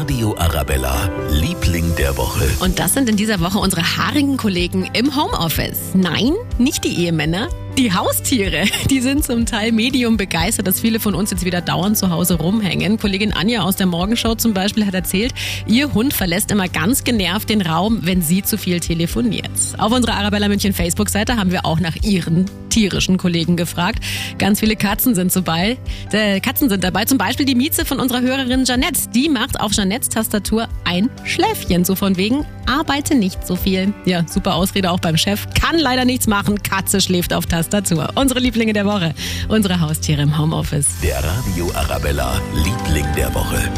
Radio Arabella, Liebling der Woche. Und das sind in dieser Woche unsere haarigen Kollegen im Homeoffice. Nein, nicht die Ehemänner, die Haustiere, die sind zum Teil medium begeistert, dass viele von uns jetzt wieder dauernd zu Hause rumhängen. Kollegin Anja aus der Morgenshow zum Beispiel hat erzählt, ihr Hund verlässt immer ganz genervt den Raum, wenn sie zu viel telefoniert. Auf unserer Arabella München Facebook-Seite haben wir auch nach ihren tierischen Kollegen gefragt. Ganz viele Katzen sind dabei. Äh, Katzen sind dabei. Zum Beispiel die Mieze von unserer Hörerin Janette. Die macht auf Janettes Tastatur ein Schläfchen. So von wegen, arbeite nicht so viel. Ja, super Ausrede auch beim Chef. Kann leider nichts machen. Katze schläft auf Tastatur. Unsere Lieblinge der Woche. Unsere Haustiere im Homeoffice. Der Radio Arabella, Liebling der Woche.